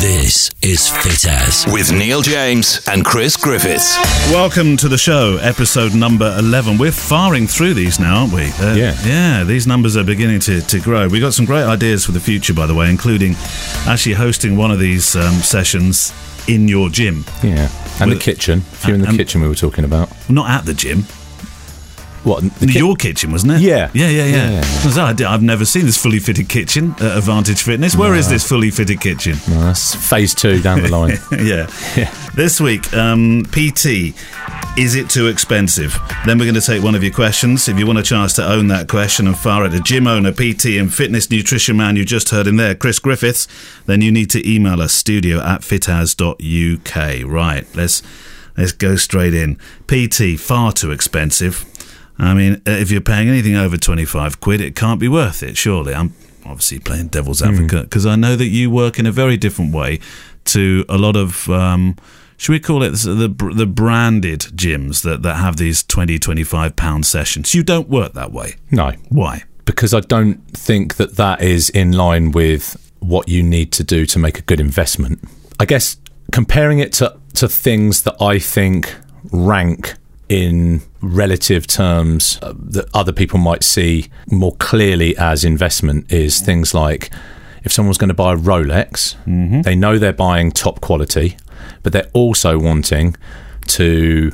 This is Fit As with Neil James and Chris Griffiths. Welcome to the show, episode number 11. We're firing through these now, aren't we? Uh, Yeah. Yeah, these numbers are beginning to, to grow. We've got some great ideas for the future, by the way, including actually hosting one of these um, sessions in your gym. Yeah, and Well, the kitchen. If you're in the kitchen, we were talking about Not at the gym. What? Your kitchen, wasn't it? Yeah. Yeah, yeah, yeah. Yeah. Because I I've never seen this fully fitted kitchen at Advantage Fitness. Where is this fully fitted kitchen? No, that's phase two down the line. yeah. Yeah. This week, um, PT. Is it too expensive? Then we're going to take one of your questions. If you want a chance to own that question and fire at a gym owner, PT, and fitness nutrition man you just heard him there, Chris Griffiths, then you need to email us studio at fitas.uk. Right, let's let's go straight in. PT, far too expensive. I mean, uh, if you're paying anything over 25 quid, it can't be worth it, surely. I'm obviously playing devil's advocate because I know that you work in a very different way to a lot of, um, should we call it the, the, the branded gyms that, that have these 20, 25 pound sessions. You don't work that way. No, Why? because I don't think that that is in line with what you need to do to make a good investment. I guess comparing it to to things that I think rank in relative terms uh, that other people might see more clearly as investment is things like if someone's going to buy a Rolex, they know they're buying top quality, but they're also wanting to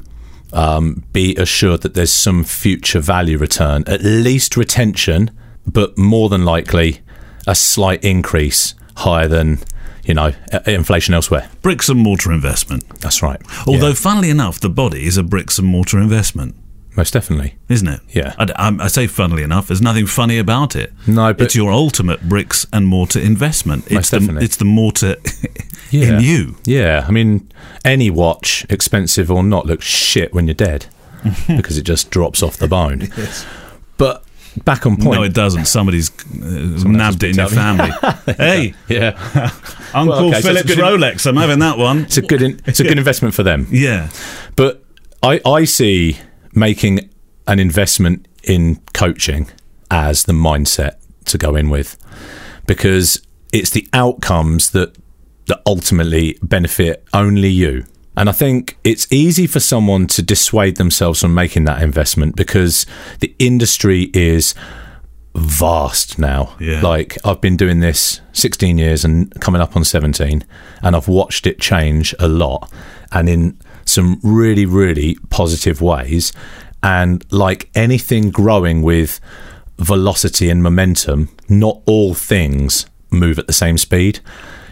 um, be assured that there's some future value return, at least retention, but more than likely a slight increase higher than you know uh, inflation elsewhere. Bricks and mortar investment. That's right. Although, Yeah, funnily enough, the body is a bricks and mortar investment, most definitely. isn't it? Yeah. I, I- I say funnily enough, there's nothing funny about it. No, but- it's your ultimate bricks and mortar investment. It's Most the, definitely. it's the mortar Yeah. in you. Yeah, I mean, any watch, expensive or not, looks shit when you're dead because it just drops off the bone. yes. But back on point. No, it doesn't. Somebody's uh, nabbed it in your family. hey, yeah, Uncle Well, okay, Philip's good- Rolex. I'm having that one. it's a good in, it's a good investment for them. Yeah. But I, I see making an investment in coaching as the mindset to go in with because it's the outcomes that that ultimately benefit only you. And I think it's easy for someone to dissuade themselves from making that investment because the industry is vast now. Yeah. Like I've been doing this 16 years and coming up on 17 and I've watched it change a lot and in some really really positive ways and like anything growing with velocity and momentum not all things move at the same speed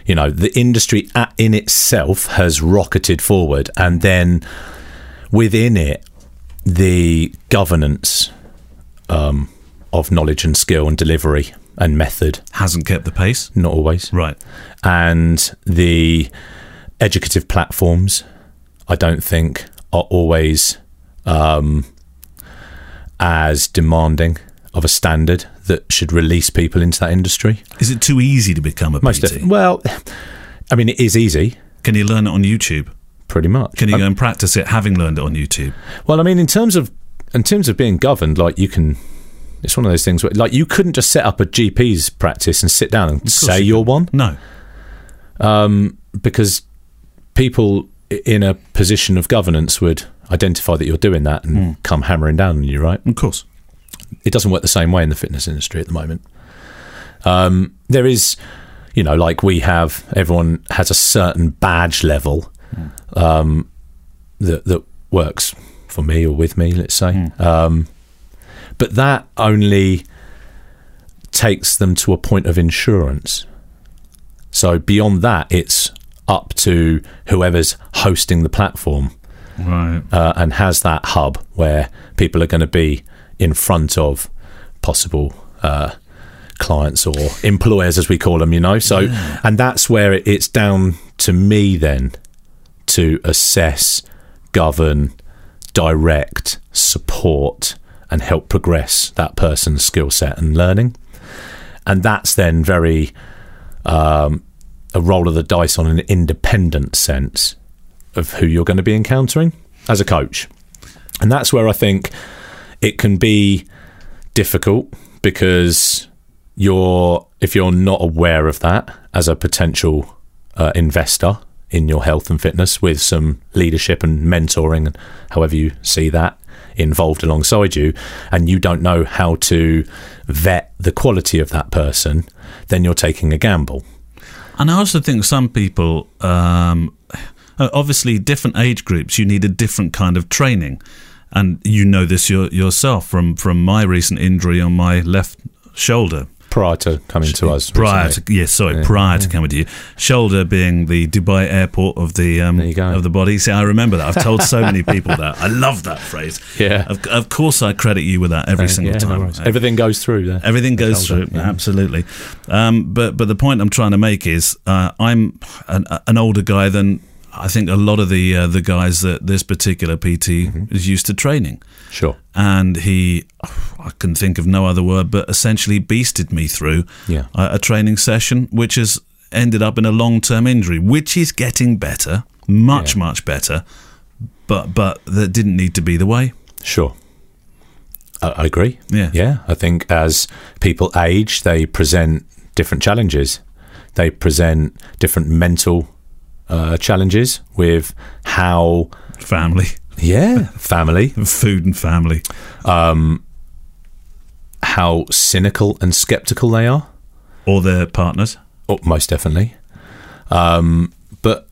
you know the industry at, in itself has rocketed forward and then within it the governance um, of knowledge and skill and delivery and method Hasn't kept the pace. not always Right. and the educative platforms i don't think are always um, as demanding of a standard that should release people into that industry Is it too easy to become a most PT? well i mean it is easy Can you learn it on YouTube? pretty much Can you Um, go and practice it having learned it on YouTube? Well, I mean, in terms of in terms of being governed, like you can, it's one of those things where like you couldn't just set up a GP's practice and sit down and say you you're one No. because people in a position of governance would identify that you're doing that and come hammering down on you, right? Of course. It doesn't work the same way in the fitness industry at the moment. Um, there is, you know, like we have, everyone has a certain badge level um, that that works for me or with me, let's say. Um, but that only takes them to a point of insurance. So beyond that, it's up to whoever's hosting the platform Right. uh, and has that hub where people are going to be in front of possible uh, clients or employers, as we call them, you know. So, and that's where it, it's down to me then to assess, govern, direct, support, and help progress that person's skill set and learning. And that's then very um, a roll of the dice on an independent sense of who you're going to be encountering as a coach. And that's where I think it can be difficult because you're if you're not aware of that as a potential uh, investor in your health and fitness with some leadership and mentoring, and however you see that involved alongside you, and you don't know how to vet the quality of that person, then you're taking a gamble. And I also think some people, um, obviously, different age groups, you need a different kind of training. And you know this your, yourself from, from my recent injury on my left shoulder. Prior to coming to us, prior recently. to yes, sorry, Yeah. prior to coming to you, shoulder being the Dubai airport of the um, There you go. of the body. See, I remember that. I've told so many people that. I love that phrase. Yeah. of, of course I credit you with that every single Yeah, time. worries. Everything goes through there. Everything goes Shoulder, through, yeah. absolutely. Um, but but the point I'm trying to make is, uh, I'm an, an older guy than I think a lot of the uh, the guys that this particular PT Mm-hmm. is used to training, Sure. and he, I can think of no other word, but essentially beasted me through Yeah. a, a training session, which has ended up in a long term injury, which is getting better, much Yeah. much better, but but that didn't need to be the way. Sure. I, I agree. Yeah. Yeah. I think as people age, they present different challenges. They present different mental uh, challenges with how, Family, yeah, family, food, and family. um, how cynical and skeptical they are. Or their partners. Oh, most definitely. Um, but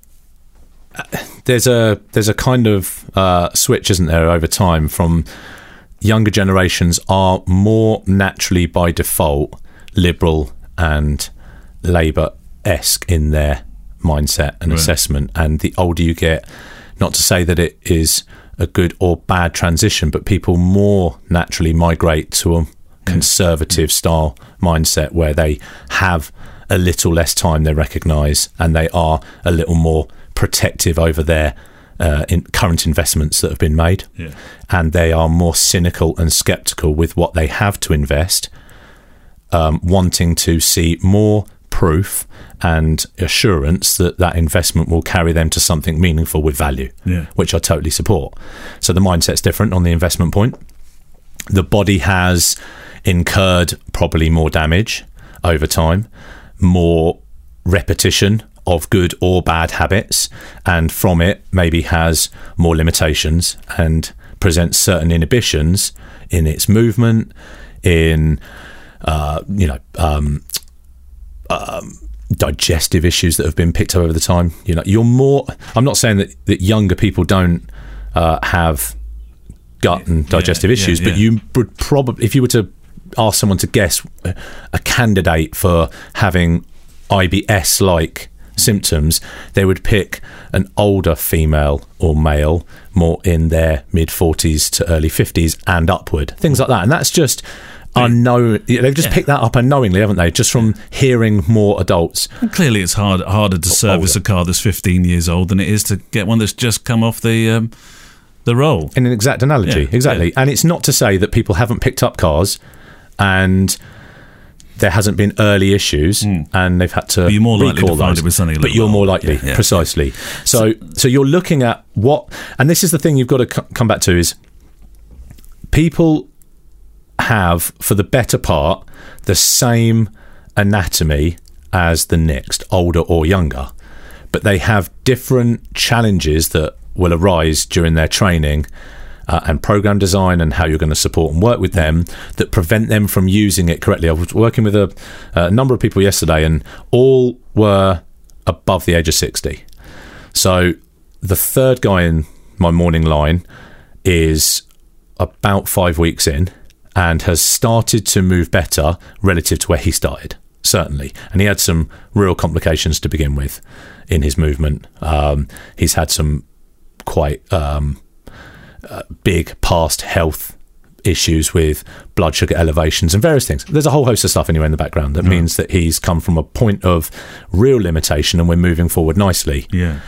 uh, there's a there's a kind of uh, switch, isn't there, over time from younger generations are more naturally by default liberal and Labour esque in their mindset and Right. assessment, and the older you get, not to say that it is a good or bad transition, but people more naturally migrate to a conservative style mindset where they have a little less time they recognise and they are a little more protective over their uh, in current investments that have been made Yeah. and they are more cynical and skeptical with what they have to invest, um, wanting to see more proof and assurance that that investment will carry them to something meaningful with value, Yeah. which I totally support. So the mindset's different on the investment point. The body has incurred probably more damage over time, more repetition of good or bad habits, and from it maybe has more limitations and presents certain inhibitions in its movement, in uh, you know um, um, digestive issues that have been picked up over the time. You know, you're more. I'm not saying that that younger people don't uh, have gut and digestive yeah, issues, but yeah. you would probably, if you were to ask someone to guess a candidate for having IBS like symptoms, they would pick an older female or male, more in their mid 40s to early 50s and upward, things like that. And that's just unknown. They've just Yeah. picked that up unknowingly, haven't they? Just from hearing more adults. And clearly, it's hard, harder to service older. a car that's 15 years old than it is to get one that's just come off the um, the roll. in an exact analogy, Yeah, exactly. And it's not to say that people haven't picked up cars and there hasn't been early issues and they've had to. But you're more likely to find those. it with something but you're more likely Yeah, yeah, precisely so so you're looking at what and this is the thing you've got to c- come back to is people have for the better part the same anatomy as the next older or younger but they have different challenges that will arise during their training uh, and program design and how you're going to support and work with them that prevent them from using it correctly. I was working with a, a number of people yesterday, and all were above the age of 60. So the third guy in my morning line is about five weeks in and has started to move better relative to where he started, certainly. And he had some real complications to begin with in his movement. Um, he's had some quite um, uh, big past health issues with blood sugar elevations and various things. There's a whole host of stuff anyway in the background that means that he's come from a point of real limitation and we're moving forward nicely. Yeah.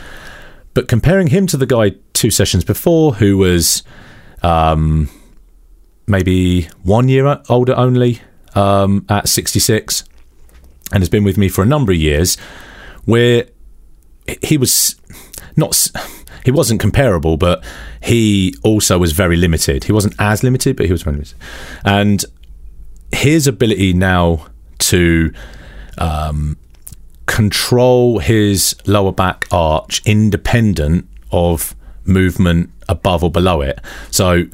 But comparing him to the guy two sessions before, who was um, maybe one year older only um, at 66 and has been with me for a number of years, where he was not he wasn't comparable, but he also was very limited. He wasn't as limited, but he was very limited. And his ability now to um, control his lower back arch independent of movement above or below it. So,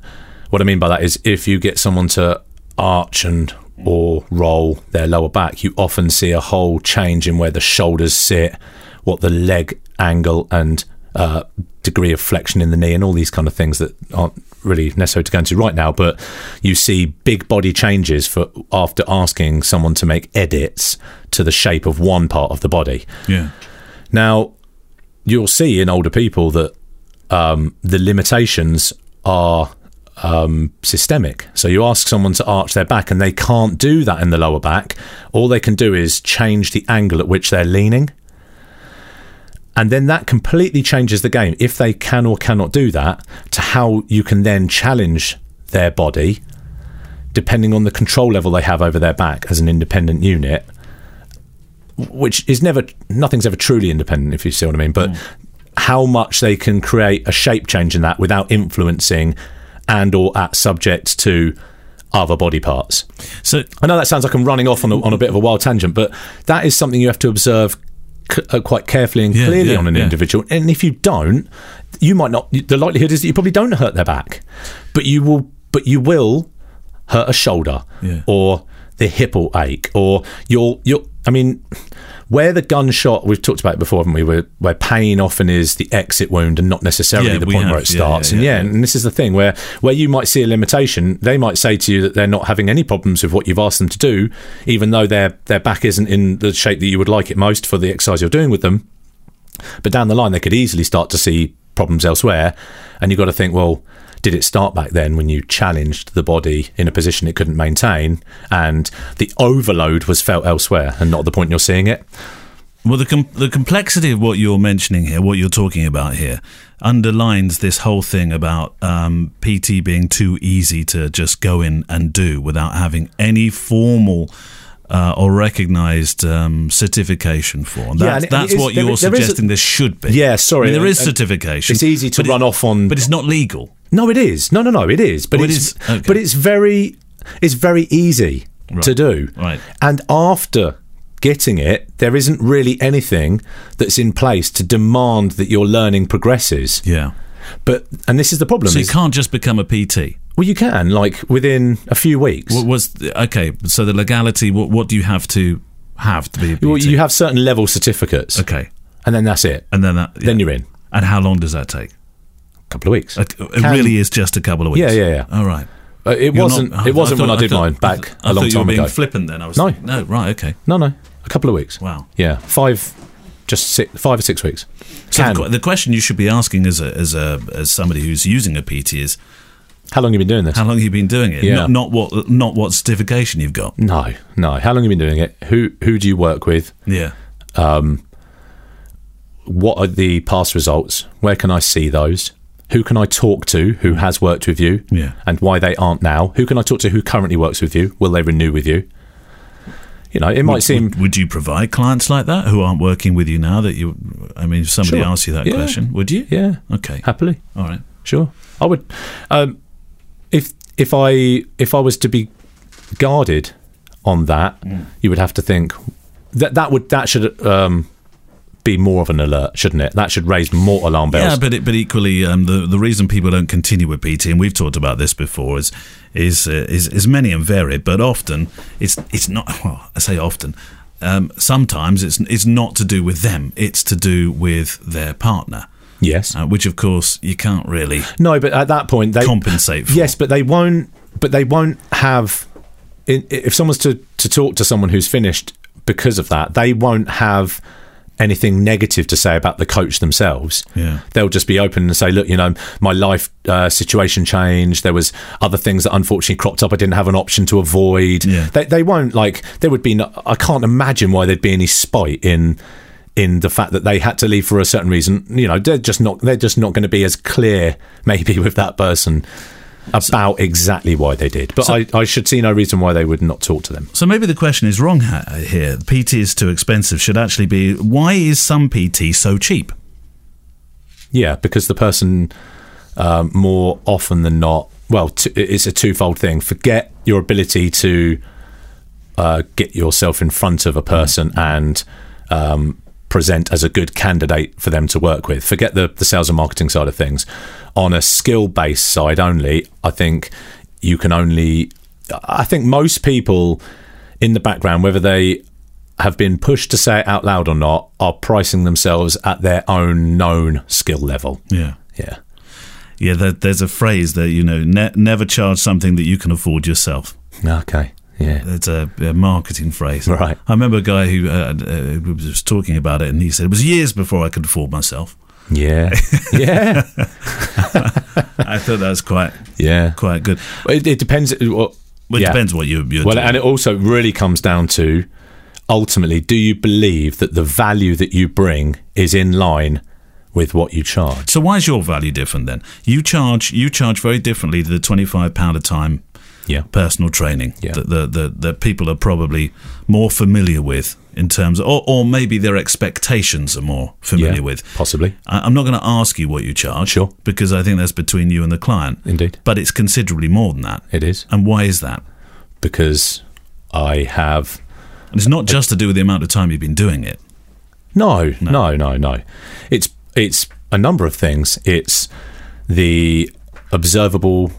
what I mean by that is if you get someone to arch and or roll their lower back, you often see a whole change in where the shoulders sit, what the leg angle and uh, degree of flexion in the knee, and all these kind of things that aren't really necessary to go into right now. But you see big body changes for after asking someone to make edits to the shape of one part of the body. Yeah. Now, you'll see in older people that um, the limitations are um, systemic. So you ask someone to arch their back, and they can't do that in the lower back. All they can do is change the angle at which they're leaning. And then that completely changes the game if they can or cannot do that to how you can then challenge their body depending on the control level they have over their back as an independent unit which is never nothing's ever truly independent if you see what I mean but how much they can create a shape change in that without influencing and or at subject to other body parts So I know that sounds like I'm running off on a, on a bit of a wild tangent, but that is something you have to observe c- uh, quite carefully and Yeah, clearly yeah, on an yeah. individual. And if you don't, you might not. The likelihood is that you probably don't hurt their back, but you will. But you will hurt a shoulder, or the hip will ache, or you'll. You'll. I mean. Where the gunshot, we've talked about it before, haven't we? Where, where pain often is the exit wound and not necessarily Yeah, the point where it starts. yeah, and yeah, yeah, yeah. and this is the thing where where you might see a limitation, they might say to you that they're not having any problems with what you've asked them to do, even though their their back isn't in the shape that you would like it most for the exercise you're doing with them. But down the line, they could easily start to see problems elsewhere, and you've got to think, well, did it start back then when you challenged the body in a position it couldn't maintain, and the overload was felt elsewhere, and not the point you're seeing it? Well, the com- the complexity of what you're mentioning here, what you're talking about here, underlines this whole thing about um, PT being too easy to just go in and do without having any formal uh, or recognised um, certification for. And Yeah, that's and that's it is- what you're there is a- suggesting there should be. Yeah, sorry, I mean, there is certification. it's easy to run off on- but it's not legal. No, it is. No, no, no, it is. But Oh, it it's is? Okay. but it's very it's very easy to do. Right. And after getting it, there isn't really anything that's in place to demand that your learning progresses. Yeah. But and this is the problem. So you can't just become a PT. Well, you can like within a few weeks. What was okay? So the legality. What what do you have to have to be a Well, you have certain level certificates, okay, and then that's it. and then that, Then you're in. And how long does that take? A couple of weeks. It, Can- really is just a couple of weeks. Yeah, yeah, yeah. All right. Uh, it wasn't. not- it wasn't when I did thought- mine I back th- I a long thought you were time being ago. flippant then. I was No. no right okay. no, no, a couple of weeks. Wow. Yeah, five, just six, five or six weeks. So the, the question you should be asking as a as a as somebody who's using a PT is How long have you been doing this? how long have you been doing it? Yeah. Not, not what not what certification you've got. No, no. How long have you been doing it? Who who do you work with? Yeah. Um, What are the past results? Where can I see those? Who can I talk to who has worked with you? Yeah. And why they aren't now? Who can I talk to who currently works with you? Will they renew with you? You know, it might would, seem Would, would you provide clients like that who aren't working with you now? That you, I mean, if somebody Sure. asks you that Yeah. question, would you? yeah, Okay. happily. All right. Sure, I would. Um, if if I if I was to be guarded on that, you would have to think that that would that should um, be more of an alert, shouldn't it? That should raise more alarm bells. Yeah, but it, but equally, um, the the reason people don't continue with PT, and we've talked about this before, is is uh, is, is many and varied. But often, it's it's not. Well, I say often. Um, sometimes it's it's not to do with them. It's to do with their partner, yes, uh, which of course you can't really no, but at that point they compensate for. Yes, but they won't. But they won't have. If someone's to to talk to someone who's finished because of that, they won't have anything negative to say about the coach themselves. Yeah. They'll just be open and say, "Look, you know, my life uh, situation changed. There was other things that unfortunately cropped up. I didn't have an option to avoid." Yeah. They they won't like. There would be. No, I can't imagine why there'd be any spite in in the fact that they had to leave for a certain reason. You know, they're just not. They're just not going to be as clear, maybe, with that person about exactly why they did. But I, I should see no reason why they would not talk to them. So maybe the question is wrong here. PT is too expensive. Should actually be why is some PT so cheap? Yeah, because the person um, more often than not, well, t- it's a twofold thing. Forget your ability to uh, get yourself in front of a person and um, present as a good candidate for them to work with. Forget the, the sales and marketing side of things. On a skill based side only, I think you can only. I think most people in the background, whether they have been pushed to say it out loud or not, are pricing themselves at their own known skill level. Yeah. Yeah. Yeah, there, there's a phrase that, you know, ne- never charge something that you can afford yourself. Okay. Yeah. It's a, a marketing phrase. Right. I remember a guy who uh, uh, was talking about it, and he said it was years before I could afford myself. Yeah. Yeah. I thought that was quite yeah. quite good. It, it depends. Well, Well, it yeah. depends what you, you're Well, doing. and it also really comes down to ultimately, do you believe that the value that you bring is in line with what you charge? so why is your value different then? You charge you charge very differently to the twenty five pound a time Yeah. personal training Yeah. that the, the that people are probably more familiar with in terms of, or, or maybe their expectations are more familiar Yeah, with. possibly. I- I'm not going to ask you what you charge, Sure. because I think that's between you and the client. Indeed. but it's considerably more than that. It is And why is that? because I have And it's not just to do with the amount of time you've been doing it. No, no, no, no. It's it's a number of things. It's the observable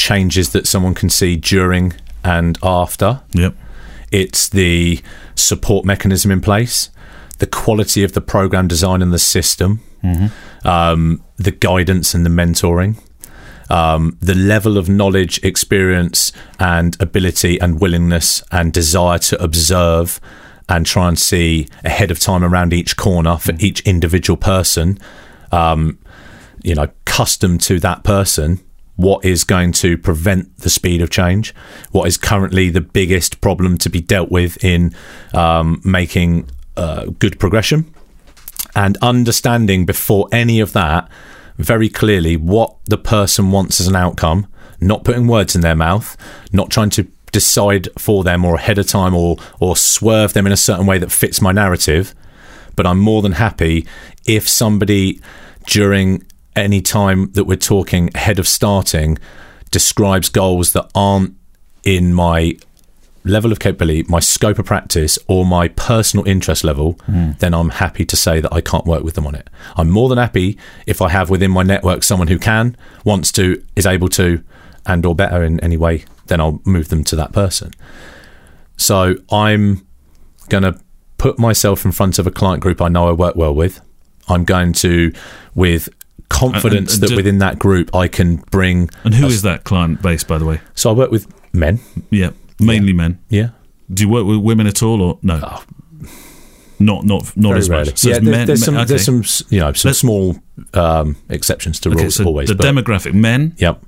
changes that someone can see during and after. Yep. It's the support mechanism in place, the quality of the program design and the system, um, the guidance and the mentoring, um, the level of knowledge, experience, and ability, and willingness and desire to observe and try and see ahead of time around each corner for each individual person. Um, you know, custom to that person. What is going to prevent the speed of change? What is currently the biggest problem to be dealt with in um, making uh, good progression? and understanding before any of that very clearly what the person wants as an outcome, not putting words in their mouth, not trying to decide for them or ahead of time or or swerve them in a certain way that fits my narrative. But I'm more than happy if somebody during any time that we're talking ahead of starting describes goals that aren't in my level of capability, my scope of practice, or my personal interest level, hmm. then I'm happy to say that I can't work with them on it. I'm more than happy if I have within my network someone who can, wants to, is able to, and or better in any way, then I'll move them to that person. So I'm going to put myself in front of a client group I know I work well with. I'm going to, with confidence and that ju- within that group I can bring. And who is that client base, by the way? So I work with men. Yeah, mainly men. Yeah. Do you work with women at all, or no? Not, not, not Very as rarely. much. So yeah, there- men- there's some okay. there's some you know some Let's- small um, exceptions to Okay, rules so always. the but demographic: men, yep,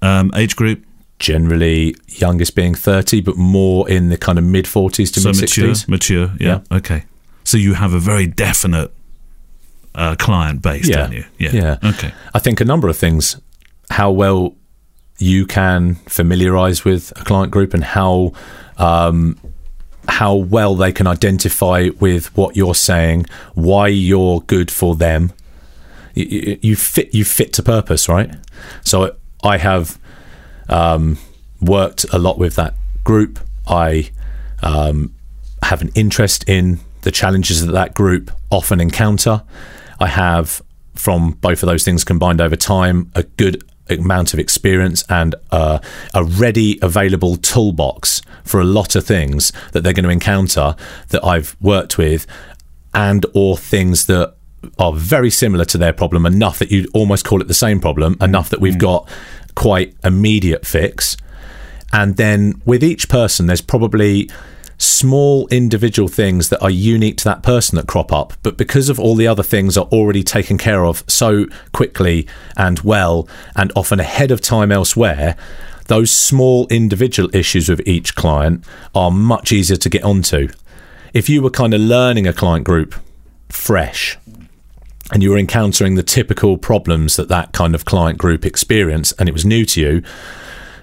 um, age group, generally youngest being thirty, but more in the kind of mid forties to so mid mature, sixties. mature. Yeah. Okay. So you have a very definite uh, client base, Yeah. don't you? Yeah. Okay. I think a number of things. How well you can familiarize with a client group and how um, how well they can identify with what you're saying, why you're good for them. You, you, you fit you fit to purpose, right? So I have um, worked a lot with that group. I um, have an interest in the challenges that that group often encounter. I have, from both of those things combined over time, a good amount of experience and uh, a ready available toolbox for a lot of things that they're going to encounter that I've worked with and or things that are very similar to their problem enough that you'd almost call it the same problem enough that we've got quite immediate fix. And then with each person there's probably small individual things that are unique to that person that crop up but because of all the other things are already taken care of so quickly and well and often ahead of time elsewhere those small individual issues with each client are much easier to get onto. If you were kind of learning a client group fresh and you were encountering the typical problems that that kind of client group experience and it was new to you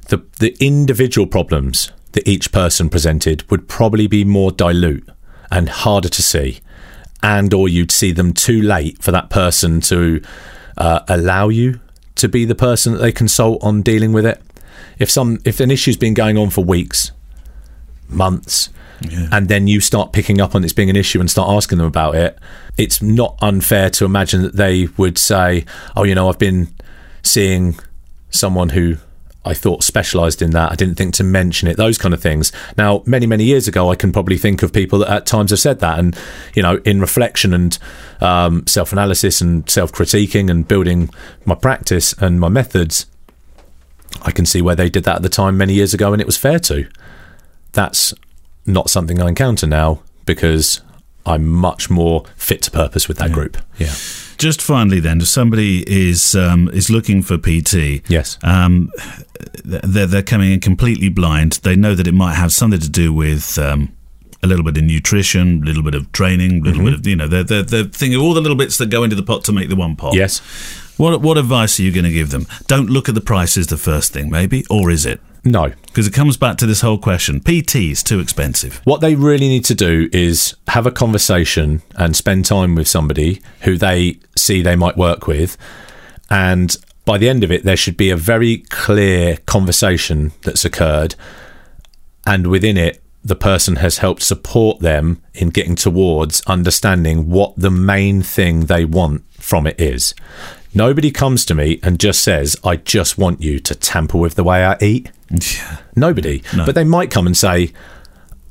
the the individual problems that each person presented would probably be more dilute and harder to see and or you'd see them too late for that person to uh, allow you to be the person that they consult on dealing with it if some if an issue's been going on for weeks months and then you start picking up on this being an issue and start asking them about it, it's not unfair to imagine that they would say, "Oh, you know, I've been seeing someone who." I thought specialised in that. I didn't think to mention it. Those kind of things. Now, many many years ago, I can probably think of people that at times have said that, and you know, in reflection and um, self analysis and self critiquing and building my practice and my methods, I can see where they did that at the time many years ago, and it was fair to. That's not something I encounter now because I'm much more fit to purpose with that group. Yeah. Just finally, then, if somebody is um, is looking for PT, Yes. um, they're they're coming in completely blind. They know that it might have something to do with um, a little bit of nutrition, a little bit of training, a little bit of you know they're they're thinking of all the little bits that go into the pot to make the one pot. Yes. What what advice are you going to give them? Don't look at the prices the first thing, maybe, or is it? No. Because it comes back to this whole question: PT is too expensive. What they really need to do is have a conversation and spend time with somebody who they see they might work with. And by the end of it, there should be a very clear conversation that's occurred. And within it, the person has helped support them in getting towards understanding what the main thing they want from it is. Nobody comes to me and just says, I just want you to tamper with the way I eat. Yeah. Nobody. No. But they might come and say,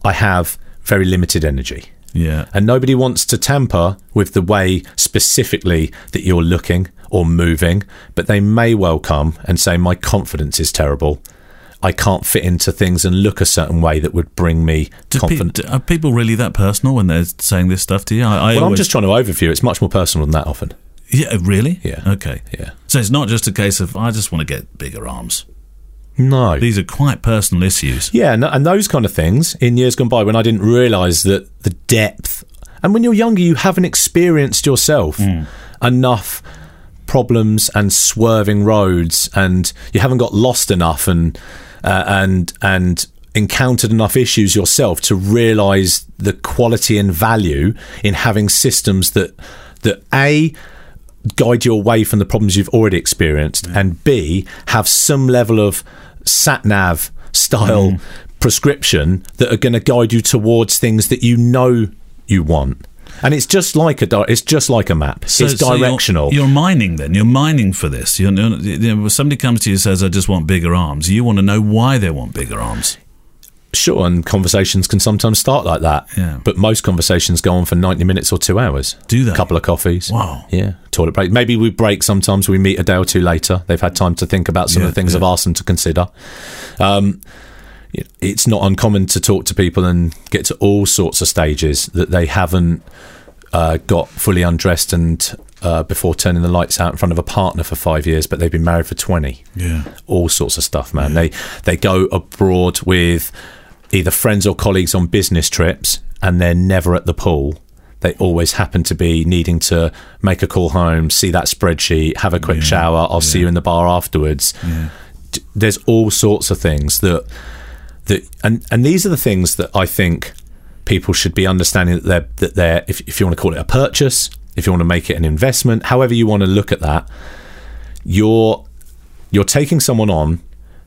I have very limited energy. Yeah. And nobody wants to tamper with the way specifically that you're looking or moving, but they may well come and say, My confidence is terrible. I can't fit into things and look a certain way that would bring me Do pe- confidence. are people really that personal when they're saying this stuff to you? I, I well, I'm just trying to overview. It's much more personal than that often. Yeah, really? Yeah. Okay. Yeah. So it's not just a case of I just want to get bigger arms. No. These are quite personal issues. Yeah, and, and those kind of things in years gone by when I didn't realise that the depth, and when you're younger, you haven't experienced yourself enough problems and swerving roads, and you haven't got lost enough and uh, and and encountered enough issues yourself to realise the quality and value in having systems that that a guide you away from the problems you've already experienced, and B, have some level of sat nav style mm. prescription that are going to guide you towards things that you know you want. And it's just like a di- it's just like a map. So- it's so you're- directional. you're, mining then. You're mining for this. You're, you're, you know, somebody comes to you and says, I just want bigger arms, you want to know why they want bigger arms. Sure, and conversations can sometimes start like that. Yeah. But most conversations go on for ninety minutes or two hours. Do they? A couple of coffees. Wow. Yeah. Toilet break. Maybe we break sometimes. We meet a day or two later. They've had time to think about some Yeah, of the things yeah. I've asked them to consider. Um, it's not uncommon to talk to people and get to all sorts of stages that they haven't uh, got fully undressed and uh, before turning the lights out in front of a partner for five years, but they've been married for twenty Yeah. all sorts of stuff, man. They they go abroad with either friends or colleagues on business trips, and they're never at the pool. They always happen to be needing to make a call home, see that spreadsheet, have a quick Yeah, shower. I'll see you in the bar afterwards. D- There's all sorts of things that that and and these are the things that I think people should be understanding that they're that they're if, if you want to call it a purchase, if you want to make it an investment, however you want to look at that, you're you're taking someone on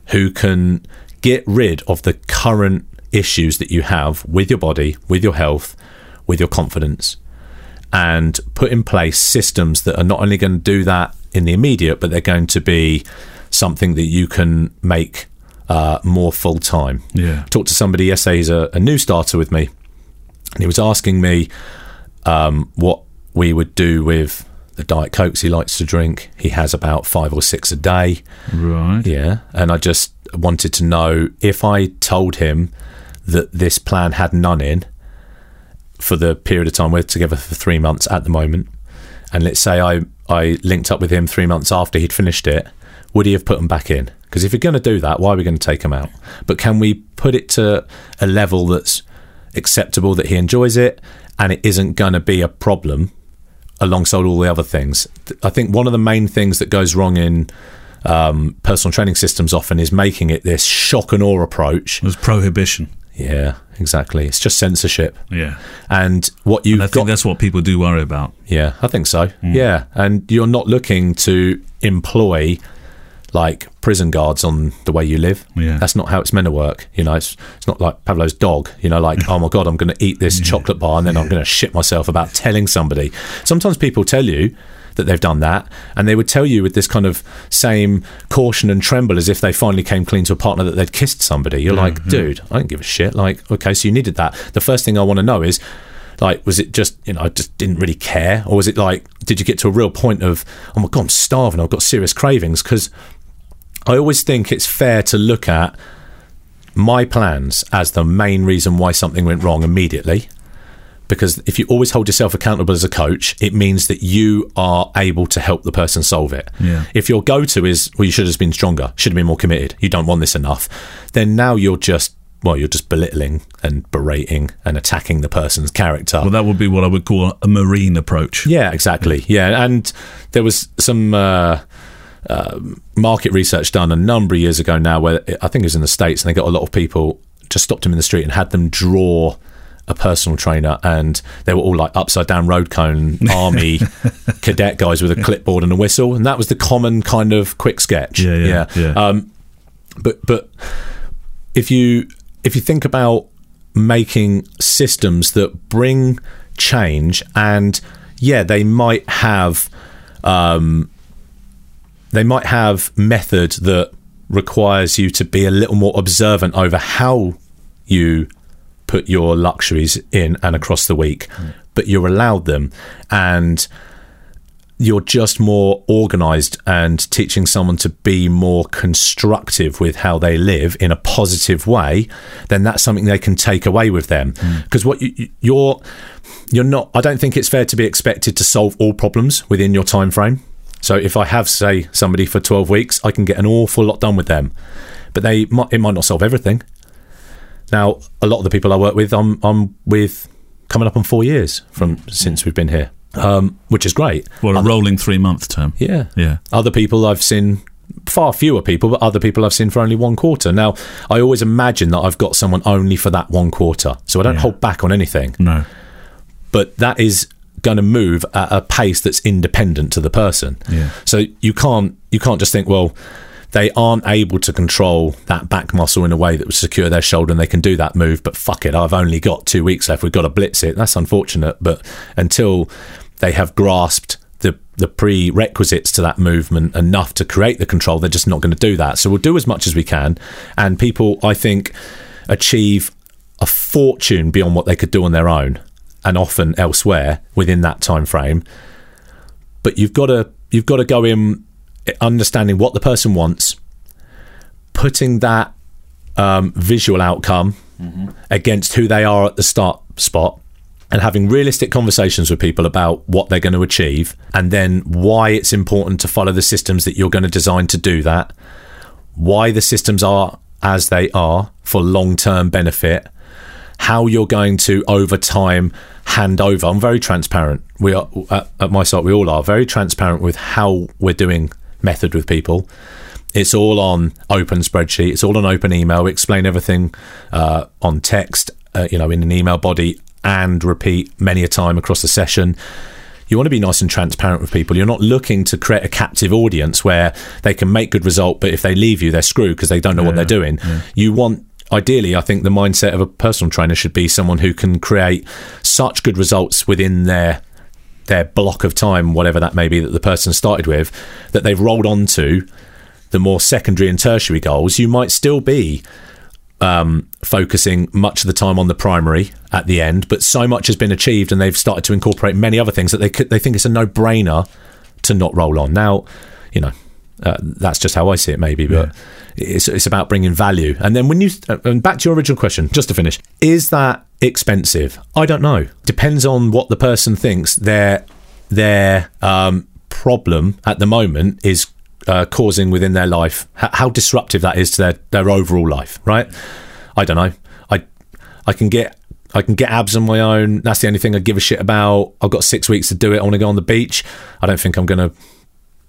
who can get rid of the current issues that you have with your body, with your health, with your confidence, and put in place systems that are not only going to do that in the immediate, but they're going to be something that you can make uh, more full time. Yeah. Talked to somebody yesterday, he's a, a new starter with me, and he was asking me um, what we would do with the Diet Cokes he likes to drink. He has about five or six a day. Right. Yeah. And I just wanted to know if I told him that this plan had none in for the period of time we're together for three months at the moment, and let's say I, I linked up with him three months after he'd finished it, would he have put them back in? Because if you're going to do that, why are we going to take them out? But can we put it to a level that's acceptable that he enjoys it and it isn't going to be a problem alongside all the other things? I think one of the main things that goes wrong in um, personal training systems often is making it this shock and awe approach. There's prohibition. Yeah, exactly. It's just censorship. Yeah. And what And I got, think that's what people do worry about. yeah, I think so. Mm. Yeah, and you're not looking to employ like prison guards on the way you live. Yeah. That's not how it's meant to work. You know, it's it's not like Pavlov's dog. You know, like oh my god, I'm going to eat this chocolate bar and then I'm going to shit myself about telling somebody. Sometimes people tell you that they've done that, and they would tell you with this kind of same caution and tremble as if they finally came clean to a partner that they'd kissed somebody. You're like, mm-hmm. dude, I don't give a shit. Like, okay, so you needed that. The first thing I want to know is like was it just you know i just didn't really care or was it like did you get to a real point of oh my god i'm starving i've got serious cravings because i always think it's fair to look at my plans as the main reason why something went wrong immediately because if you always hold yourself accountable as a coach, it means that you are able to help the person solve it. Yeah. If your go to is, well, you should have been stronger, should have been more committed, you don't want this enough, then now you're just, well, you're just belittling and berating and attacking the person's character. Well, that would be what I would call a marine approach. Yeah, exactly. Yeah, and there was some uh, uh, market research done a number of years ago now, where I think it was in the states, and they got a lot of people just stopped them in the street and had them draw a personal trainer, and they were all like upside down road cone army cadet guys with a clipboard and a whistle, and that was the common kind of quick sketch. Yeah, yeah, yeah. Um, but but if you if you think about making systems that bring change and yeah they might have um, they might have method that requires you to be a little more observant over how you put your luxuries in and across the week mm. but you're allowed them. And you're just more organized and teaching someone to be more constructive with how they live in a positive way then that's something they can take away with them. Mm. Because what you, you- you're you're not i don't think it's fair to be expected to solve all problems within your time frame so if i have say somebody for 12 weeks i can get an awful lot done with them. But they might, it might not solve everything now a lot of the people i work with i'm i'm with coming up on 4 years from since we've been here um, which is great Well, a rolling three month term. yeah. Yeah. Other people I've seen far fewer people, but other people I've seen for only one quarter. Now, I always imagine that I've got someone only for that one quarter. So I don't Yeah. hold back on anything. No. But that is going to move at a pace that's independent to the person. Yeah. So you can't you can't just think, well, they aren't able to control that back muscle in a way that would secure their shoulder and they can do that move, but fuck it, I've only got two weeks left. We've got to blitz it. That's unfortunate. But until they have grasped the the prerequisites to that movement enough to create the control, they're just not going to do that. So we'll do as much as we can. And people I think achieve a fortune beyond what they could do on their own and often elsewhere within that time frame but you've got to you've got to go in understanding what the person wants putting that um, visual outcome against who they are at the start spot and having realistic conversations with people about what they're going to achieve and then why it's important to follow the systems that you're going to design to do that why the systems are as they are for long-term benefit how you're going to over time hand over. I'm very transparent. We are at, at my site. We all are very transparent with how we're doing method with people. It's all on open spreadsheet. It's all on open email. We explain everything uh, on text, uh, you know, in an email body, and repeat many a time across the session. You want to be nice and transparent with people. You're not looking to create a captive audience where they can make good result, but if they leave you, they're screwed because they don't know what they're doing. You want ideally, I think the mindset of a personal trainer should be someone who can create such good results within their their block of time, whatever that may be that the person started with, that they've rolled on to the more secondary and tertiary goals. You might still be um, focusing much of the time on the primary at the end, but so much has been achieved, and they've started to incorporate many other things that they could, they think it's a no brainer to not roll on. Now, you know, uh, that's just how I see it, maybe, but it's it's about bringing value. And then when you uh, and back to your original question, just to finish, is that expensive? I don't know. Depends on what the person thinks their their um, problem at the moment is uh, causing within their life. H- how disruptive that is to their their overall life, right? I don't know. I I can get. I can get abs on my own. That's the only thing I give a shit about. I've got six weeks to do it. I want to go on the beach. I don't think I'm going to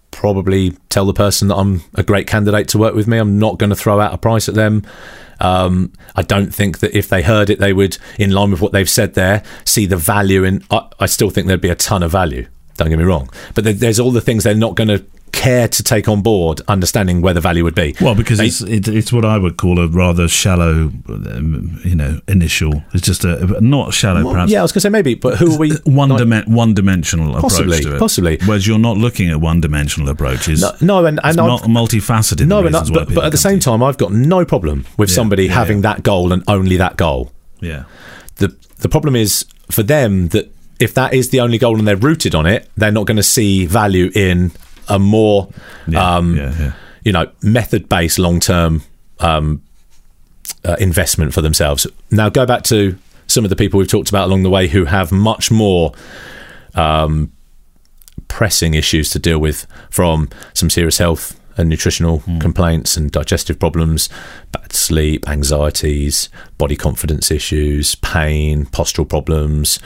probably tell the person that I'm a great candidate to work with me. I'm not going to throw out a price at them. Um, I don't think that if they heard it, they would, in line with what they've said there, see the value in. I, I still think there'd be a ton of value. Don't get me wrong, but there's all the things they're not going to care to take on board understanding where the value would be. Well, because They- it's it, it's what I would call a rather shallow, um, you know, initial. It's just a not shallow, perhaps. yeah, I was going to say maybe, but who are we? One like- dimen- one dimensional Possibly, approach to it. possibly. Whereas you're not looking at one dimensional approaches. No, no, and, and mul- multifaceted. no, and I- but, but at the same time, I've got no problem with Yeah, somebody yeah, having yeah. that goal and only that goal. yeah, the the problem is for them that if that is the only goal and they're rooted on it, they're not going to see value in a more, Yeah, um, yeah, yeah. you know, method based long term um, uh, investment for themselves. Now, go back to some of the people we've talked about along the way who have much more um, pressing issues to deal with from some serious health and nutritional complaints and digestive problems, bad sleep, anxieties, body confidence issues, pain, postural problems,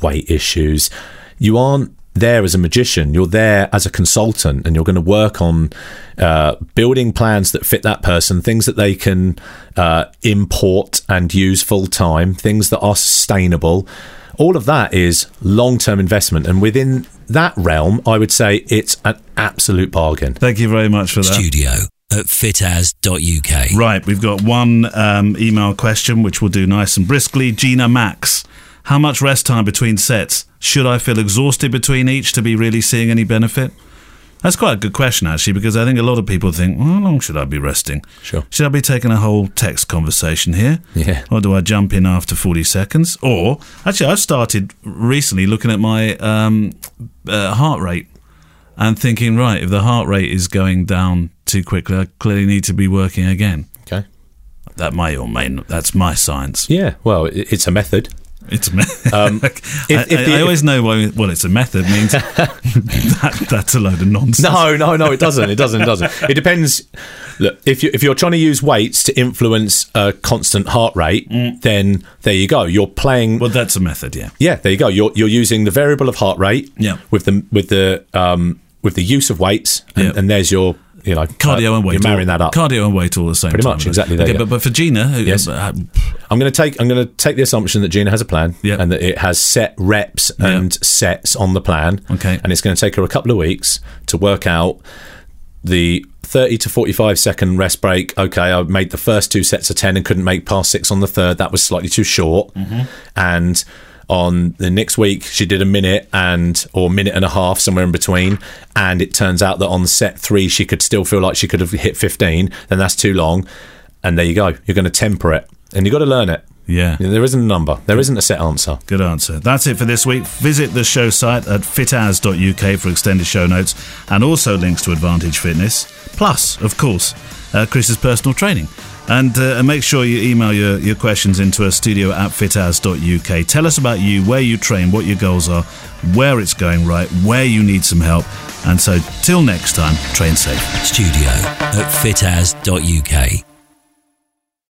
weight issues. You aren't there as a magician, you're there as a consultant and you're going to work on uh, building plans that fit that person, things that they can uh, import and use full time, things that are sustainable all of that is long term investment. And within that realm, I would say it's an absolute bargain. Thank you very much for that. Studio at fitas.uk. Right, we've got one um, email question which we'll do nice and briskly. Gina Max, how much rest time between sets? Should I feel exhausted between each to be really seeing any benefit? That's quite a good question, actually, because I think a lot of people think, well, how long should I be resting? Sure. Should I be taking a whole text conversation here? Yeah. Or do I jump in after 40 seconds? Or, actually, I've started recently looking at my um, uh, heart rate and thinking, right, if the heart rate is going down too quickly, I clearly need to be working again. Okay. That may or may not. That's my science. Yeah, well, it's a method. It's a me- Um, I, if- if I- the- I always know why. Well, it's a method means that, that's a load of nonsense. No, no, no, it doesn't. It doesn't. It doesn't. It depends. Look, if you if you're trying to use weights to influence a constant heart rate, then there you go. You're playing. Well, that's a method. Yeah. yeah, there you go. You're you're using the variable of heart rate. Yeah. With the with the um with the use of weights, and, Yeah. and there's your you know Cardio uh, and weight. You're marrying all, that up. Cardio and weight all the same. Pretty time, much, it? exactly there, Okay, yeah. but, but for Gina, who- Yes. uh, I'm going to take I'm going to take the assumption that Gina has a plan Yeah. and that it has set reps and sets on the plan. Okay. And it's going to take her a couple of weeks to work out the 30 to 45 second rest break. Okay, I made the first two sets of 10 and couldn't make past 6 on the third. That was slightly too short. Mm-hmm. And on the next week she did a minute and or minute and a half somewhere in between and it turns out that on set 3 she could still feel like she could have hit 15 then that's too long and there you go you're going to temper it and you've got to learn it yeah. there isn't a number. There isn't a set answer. Good answer. That's it for this week. Visit the show site at fitas.uk for extended show notes and also links to Advantage Fitness. Plus, of course, uh, Chris's personal training. And, uh, and make sure you email your, your questions into us, studio at fitas.uk. Tell us about you, where you train, what your goals are, where it's going right, where you need some help. And so, till next time, train safe. Studio at fitas.uk.